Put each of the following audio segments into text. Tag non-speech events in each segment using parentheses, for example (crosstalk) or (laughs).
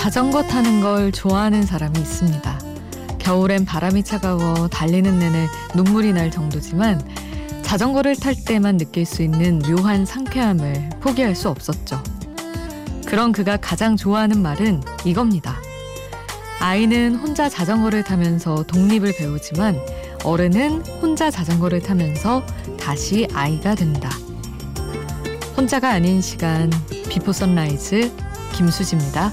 자전거 타는 걸 좋아하는 사람이 있습니다. 겨울엔 바람이 차가워 달리는 내내 눈물이 날 정도지만 자전거를 탈 때만 느낄 수 있는 묘한 상쾌함을 포기할 수 없었죠. 그런 그가 가장 좋아하는 말은 이겁니다. 아이는 혼자 자전거를 타면서 독립을 배우지만 어른은 혼자 자전거를 타면서 다시 아이가 된다. 혼자가 아닌 시간 비포 선라이즈 김수지입니다.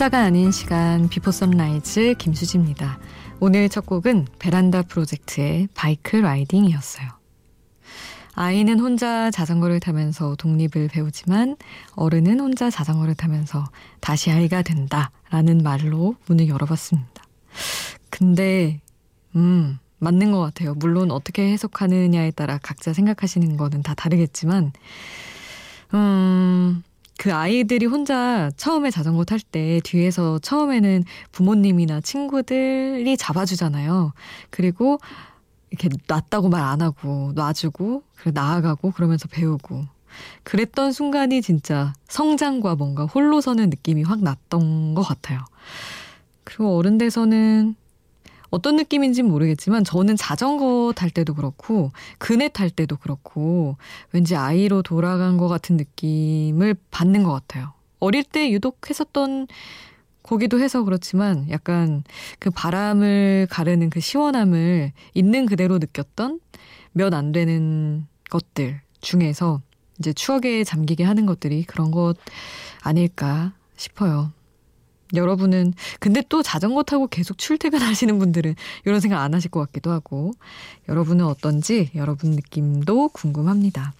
혼자가 아닌 시간 비포 선라이즈 김수지입니다. 오늘 첫 곡은 베란다 프로젝트의 Bike Riding이었어요. 아이는 혼자 자전거를 타면서 독립을 배우지만 어른은 혼자 자전거를 타면서 다시 아이가 된다라는 말로 문을 열어봤습니다. 근데 음 맞는 것 같아요. 물론 어떻게 해석하느냐에 따라 각자 생각하시는 거는 다 다르겠지만 음. 그 아이들이 혼자 처음에 자전거 탈 때 뒤에서 처음에는 부모님이나 친구들이 잡아주잖아요. 그리고 이렇게 놨다고 말 안 하고 놔주고 그래 나아가고 그러면서 배우고 그랬던 순간이 진짜 성장과 뭔가 홀로 서는 느낌이 확 났던 것 같아요. 그리고 어른 돼서는 어떤 느낌인지 모르겠지만 저는 자전거 탈 때도 그렇고 그네 탈 때도 그렇고 왠지 아이로 돌아간 것 같은 느낌을 받는 것 같아요. 어릴 때 유독 했었던 거기도 해서 그렇지만 약간 그 바람을 가르는 그 시원함을 있는 그대로 느꼈던 몇 안 되는 것들 중에서 이제 추억에 잠기게 하는 것들이 그런 것 아닐까 싶어요. 여러분은 근데 또 자전거 타고 계속 출퇴근하시는 분들은 이런 생각 안 하실 것 같기도 하고 여러분은 어떤지 여러분 느낌도 궁금합니다.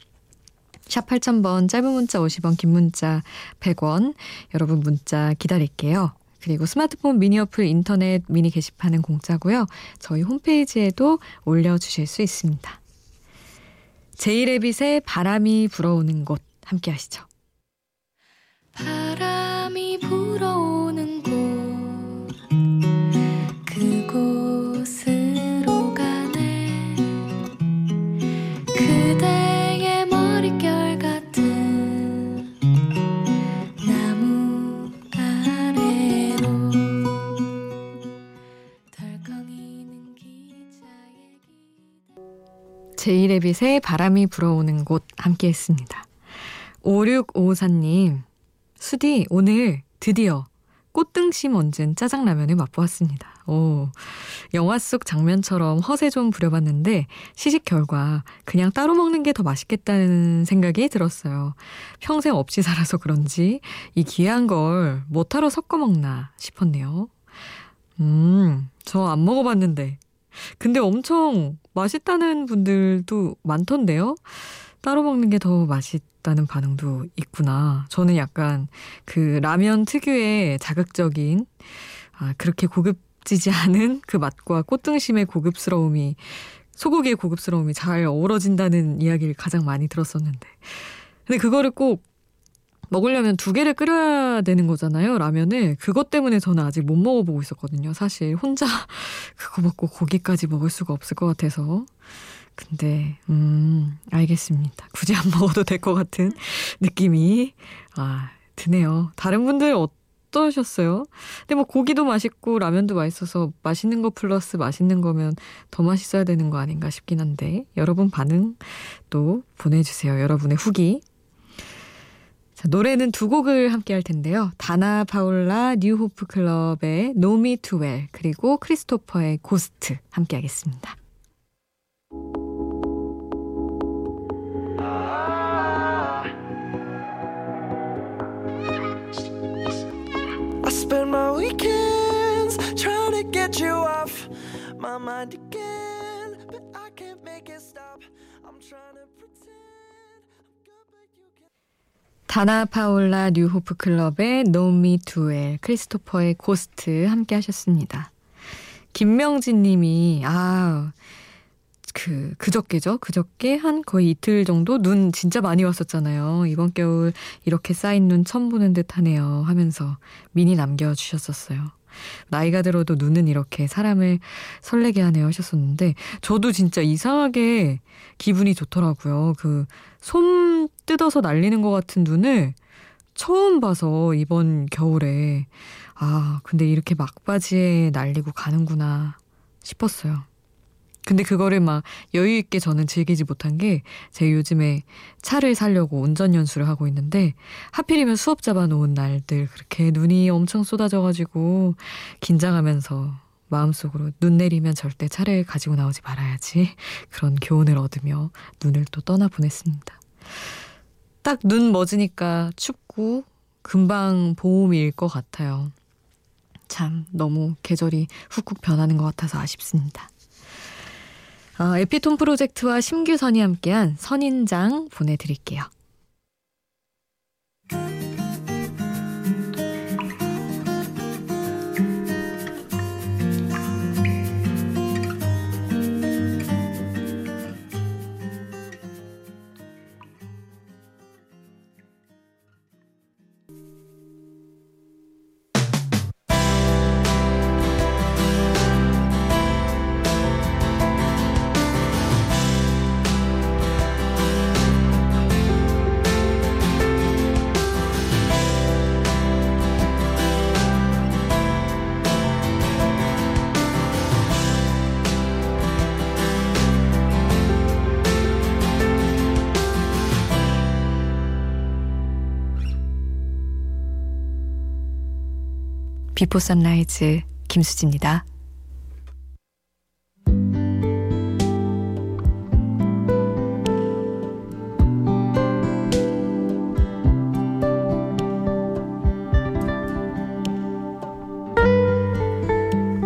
샵 8000번 짧은 문자 50원 긴 문자 100원 여러분 문자 기다릴게요. 그리고 스마트폰 미니 어플 인터넷 미니 게시판은 공짜고요. 저희 홈페이지에도 올려주실 수 있습니다. 제이레빗의 바람이 불어오는 곳 함께 하시죠. 바람 제이레빗의 바람이 불어오는 곳 함께 했습니다. 5654님 수디, 오늘 드디어 꽃등심 얹은 짜장라면을 맛보았습니다. 오, 영화 속 장면처럼 허세 좀 부려봤는데 시식 결과 그냥 따로 먹는 게 더 맛있겠다는 생각이 들었어요. 평생 없이 살아서 그런지 이 귀한 걸 뭐타로 섞어 먹나 싶었네요. 음, 저 안 먹어봤는데. 근데 엄청 맛있다는 분들도 많던데요? 따로 먹는 게 더 맛있다는 반응도 있구나. 저는 약간 그 라면 특유의 자극적인, 아, 그렇게 고급지지 않은 그 맛과 꽃등심의 고급스러움이, 소고기의 고급스러움이 잘 어우러진다는 이야기를 가장 많이 들었었는데. 근데 그거를 꼭 먹으려면 두 개를 끓여야 되는 거잖아요, 라면을. 그것 때문에 저는 아직 못 먹어보고 있었거든요. 사실 혼자 (laughs) 그거 먹고 고기까지 먹을 수가 없을 것 같아서. 근데 음 알겠습니다. 굳이 안 먹어도 될 것 같은 느낌이 아 드네요. 다른 분들 어떠셨어요? 근데 뭐 고기도 맛있고 라면도 맛있어서 맛있는 거 플러스 맛있는 거면 더 맛있어야 되는 거 아닌가 싶긴 한데 여러분 반응 또 보내주세요. 여러분의 후기. 자, 노래는 두 곡을 함께 할 텐데요. 다나 파울라 뉴호프 클럽의 노미 투웰 그리고 크리스토퍼의 Ghost 함께 하겠습니다. my 다나 파올라 뉴호프 클럽의 Too Well, 크리스토퍼의 고스트 함께 하셨습니다. 김명진 님이, 아, 그, 그저께죠? 그저께 한 거의 이틀 정도 눈 진짜 많이 왔었잖아요. 이번 겨울 이렇게 쌓인 눈 처음 보는 듯 하네요. 하면서 미니 남겨주셨었어요. 나이가 들어도 눈은 이렇게 사람을 설레게 하네요 하셨었는데 저도 진짜 이상하게 기분이 좋더라고요. 그 솜 뜯어서 날리는 것 같은 눈을 처음 봐서 이번 겨울에 아 근데 이렇게 막바지에 날리고 가는구나 싶었어요. 근데 그거를 막 여유 있게 저는 즐기지 못한 게 제 요즘에 차를 사려고 운전 연수를 하고 있는데 하필이면 수업 잡아놓은 날들 그렇게 눈이 엄청 쏟아져가지고 긴장하면서 마음속으로 눈 내리면 절대 차를 가지고 나오지 말아야지 그런 교훈을 얻으며 눈을 또 떠나 보냈습니다. 딱 눈 멎으니까 춥고 금방 봄일 것 같아요. 참 너무 계절이 훅훅 변하는 것 같아서 아쉽습니다. 어, 에피톤 프로젝트와 심규선이 함께한 선인장 보내드릴게요. Before Sunrise 김수지입니다.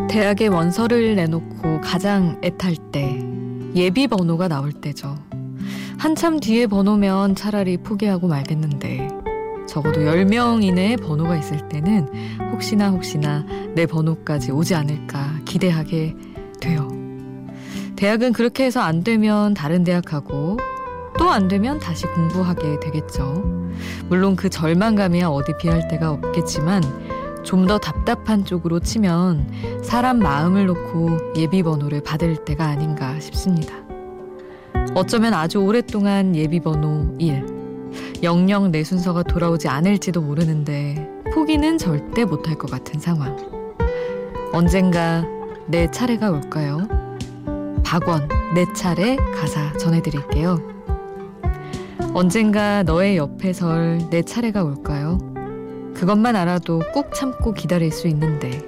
대학에 원서를 내놓고 가장 애탈 때 예비 번호가 나올 때죠. 한참 뒤에 번호면 차라리 포기하고 말겠는데 적어도 10명 이내의 번호가 있을 때는 혹시나 혹시나 내 번호까지 오지 않을까 기대하게 돼요. 대학은 그렇게 해서 안 되면 다른 대학 가고 또 안 되면 다시 공부하게 되겠죠. 물론 그 절망감이야 어디 비할 데가 없겠지만 좀 더 답답한 쪽으로 치면 사람 마음을 놓고 예비 번호를 받을 때가 아닌가 싶습니다. 어쩌면 아주 오랫동안 예비 번호 1, 영영 내 순서가 돌아오지 않을지도 모르는데 포기는 절대 못할 것 같은 상황. 언젠가 내 차례가 올까요? 박원, 내 차례 가사 전해드릴게요. 언젠가 너의 옆에 설 내 차례가 올까요? 그것만 알아도 꾹 참고 기다릴 수 있는데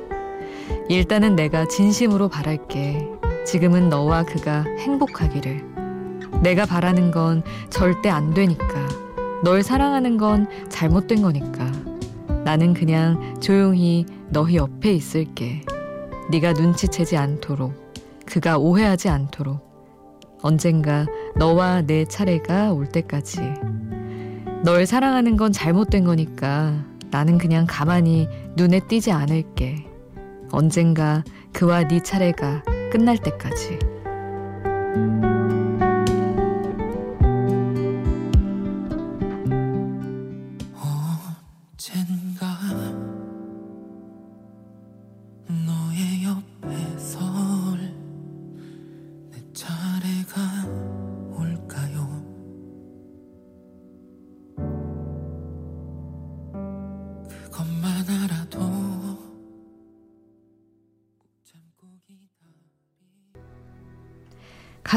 일단은 내가 진심으로 바랄게. 지금은 너와 그가 행복하기를. 내가 바라는 건 절대 안 되니까. 널 사랑하는 건 잘못된 거니까. 나는 그냥 조용히 너희 옆에 있을게. 네가 눈치채지 않도록, 그가 오해하지 않도록. 언젠가 너와 내 차례가 올 때까지. 널 사랑하는 건 잘못된 거니까 나는 그냥 가만히 눈에 띄지 않을게. 언젠가 그와 네 차례가 끝날 때까지.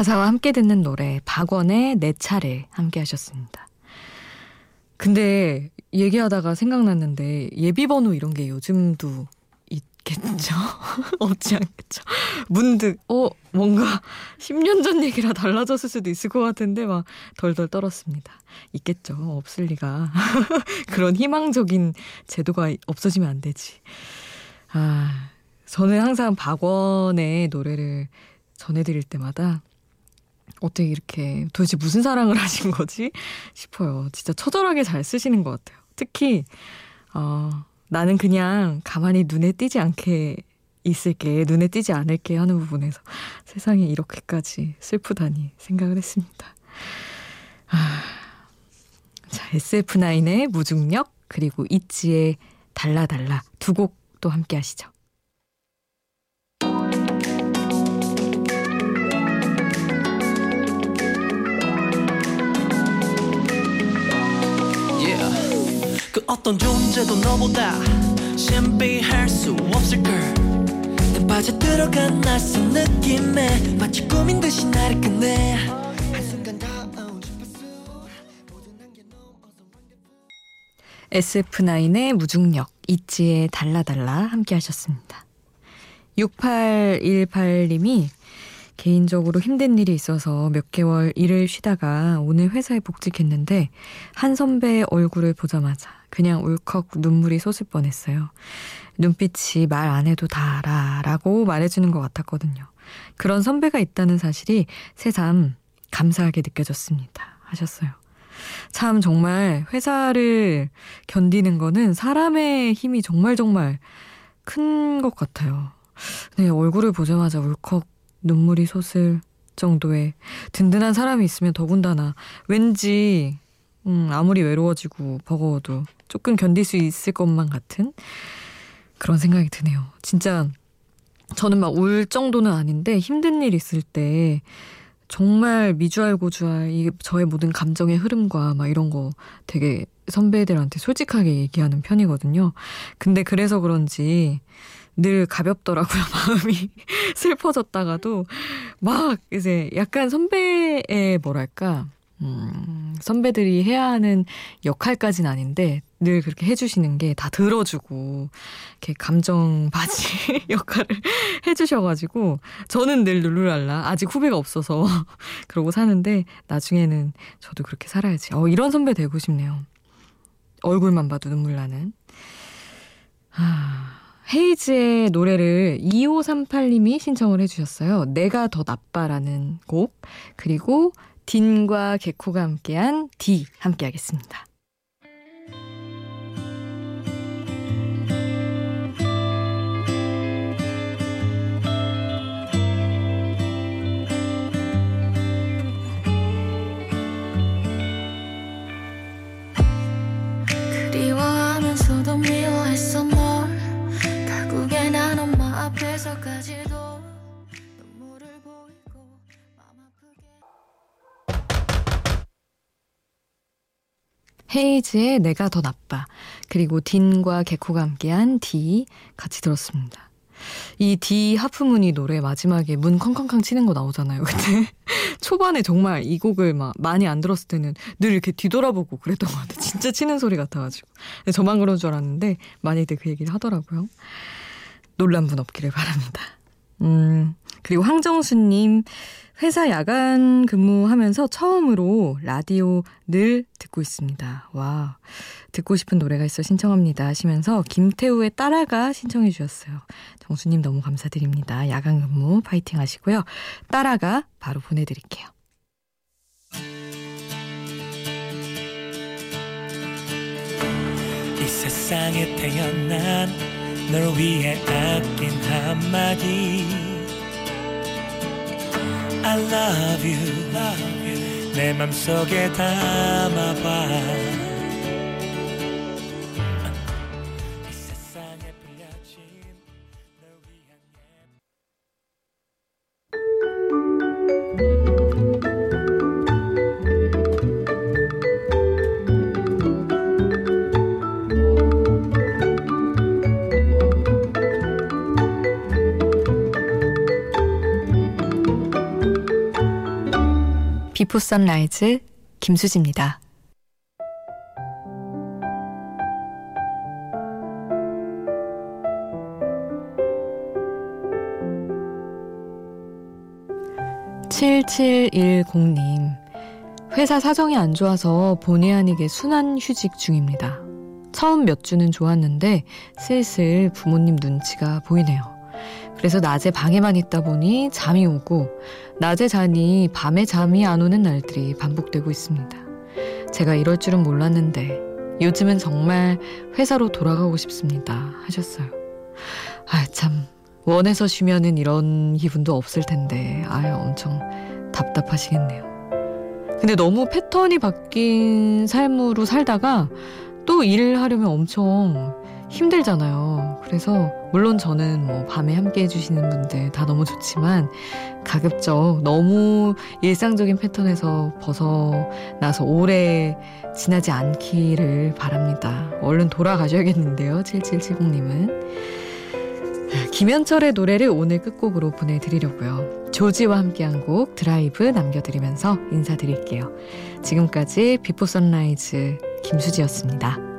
가사와 함께 듣는 노래 박원의 내 차례 함께 하셨습니다. 근데 얘기하다가 생각났는데 예비 번호 이런 게 요즘도 있겠죠? (laughs) 없지 않겠죠? 문득 어 뭔가 10년 전 얘기라 달라졌을 수도 있을 것 같은데 막 덜덜 떨었습니다. 있겠죠. 없을 리가. (laughs) 그런 희망적인 제도가 없어지면 안 되지. 아 저는 항상 박원의 노래를 전해드릴 때마다 어떻게 이렇게 도대체 무슨 사랑을 (laughs) 하신 거지 싶어요. 진짜 처절하게 잘 쓰시는 것 같아요. 특히 어, 나는 그냥 가만히 눈에 띄지 않게 있을게, 눈에 띄지 않을게 하는 부분에서 세상에 이렇게까지 슬프다니 생각을 했습니다. 아, 자, SF9의 무중력, 그리고 있지의 달라달라 두 곡 또 함께 하시죠. 그 어떤 존재도 너보다 신비할 수 없을 걸내 빠져들어간 낯선 느낌에 마치 꿈인 듯이 나를 끝내. 한순간 닿아온 주파수 모든 한게 넘어서 SF9의 무중력, 있지의 달라달라 함께 하셨습니다. 6818님이 개인적으로 힘든 일이 있어서 몇 개월 일을 쉬다가 오늘 회사에 복직했는데 한 선배의 얼굴을 보자마자 그냥 울컥 눈물이 솟을 뻔했어요. 눈빛이 말 안 해도 다 알아 라고 말해주는 것 같았거든요. 그런 선배가 있다는 사실이 새삼 감사하게 느껴졌습니다. 하셨어요. 참 정말 회사를 견디는 거는 사람의 힘이 정말 정말 큰 것 같아요. 네, 얼굴을 보자마자 울컥 눈물이 솟을 정도의 든든한 사람이 있으면 더군다나 왠지 음, 아무리 외로워지고 버거워도 조금 견딜 수 있을 것만 같은 그런 생각이 드네요. 진짜 저는 막 울 정도는 아닌데 힘든 일 있을 때 정말 미주알 고주알 이 저의 모든 감정의 흐름과 막 이런 거 되게 선배들한테 솔직하게 얘기하는 편이거든요. 근데 그래서 그런지 늘 가볍더라고요, (laughs) 마음이. 슬퍼졌다가도 막 이제 약간 선배의 뭐랄까, 음, 선배들이 해야 하는 역할까진 아닌데 늘 그렇게 해주시는 게 다 들어주고 이렇게 감정 바지 (laughs) 역할을 해주셔가지고 저는 늘 룰루랄라 아직 후배가 없어서 (laughs) 그러고 사는데 나중에는 저도 그렇게 살아야지. 어 이런 선배 되고 싶네요. 얼굴만 봐도 눈물 나는. 아. 헤이즈의 노래를 2538님이 신청을 해주셨어요. 내가 더 나빠라는 곡. 그리고 딘과 개코가 함께한 디 함께 하겠습니다. 헤이즈의 내가 더 나빠. 그리고 딘과 개코가 함께한 디 같이 들었습니다. 이디 하프문이 노래 마지막에 문 쾅쾅쾅 치는 거 나오잖아요. (laughs) 근데 초반에 정말 이 곡을 막 많이 안 들었을 때는 늘 이렇게 뒤돌아보고 그랬던 것 같아요. 진짜 치는 소리 같아가지고. 저만 그런 줄 알았는데 많이들 그 얘기를 하더라고요. 놀란 분 없기를 바랍니다. 음, 그리고 황정수님, 회사 야간 근무하면서 처음으로 라디오 늘 듣고 있습니다. 와, 듣고 싶은 노래가 있어 신청합니다 하시면서 김태우의 따라가 신청해 주셨어요. 정수님 너무 감사드립니다. 야간 근무 파이팅 하시고요. 따라가 바로 보내드릴게요. 이 세상에 태어난 널 위해 아낀 한마디 I love you, love you. 내 맘속에 담아봐 Before Sunrise 김수지입니다. (7710님) 회사 사정이 안 좋아서 본의 아니게 순환 휴직 중입니다. 처음 몇 주는 좋았는데 슬슬 부모님 눈치가 보이네요. 그래서 낮에 방에만 있다 보니 잠이 오고 낮에 자니 밤에 잠이 안 오는 날들이 반복되고 있습니다. 제가 이럴 줄은 몰랐는데 요즘은 정말 회사로 돌아가고 싶습니다. 하셨어요. 아, 참. 원에서 쉬면은 이런 기분도 없을 텐데, 아유, 엄청 답답하시겠네요. 근데 너무 패턴이 바뀐 삶으로 살다가 또 일을 하려면 엄청 힘들잖아요. 그래서 물론 저는 뭐 밤에 함께 해주시는 분들 다 너무 좋지만 가급적 너무 일상적인 패턴에서 벗어나서 오래 지나지 않기를 바랍니다. 얼른 돌아가셔야겠는데요. 7770님은. 김현철의 노래를 오늘 끝곡으로 보내드리려고요. 조지와 함께한 곡 드라이브 남겨드리면서 인사드릴게요. 지금까지 Before Sunrise 김수지였습니다.